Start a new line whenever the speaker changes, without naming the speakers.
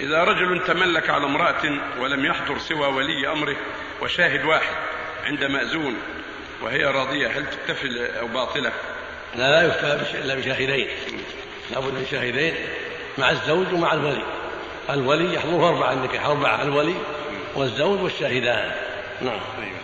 إذا رجل تملك على امرأة ولم يحضر سوى ولي أمره وشاهد واحد عند مأذون وهي راضية هل تكتفل أو باطلة؟
لا لا يفتى إلا بشاهدين. لابد من شاهدين مع الزوج ومع الولي. الولي يحضره أربعة النكاح أربعة الولي والزوج والشاهدان. نعم.
أيوه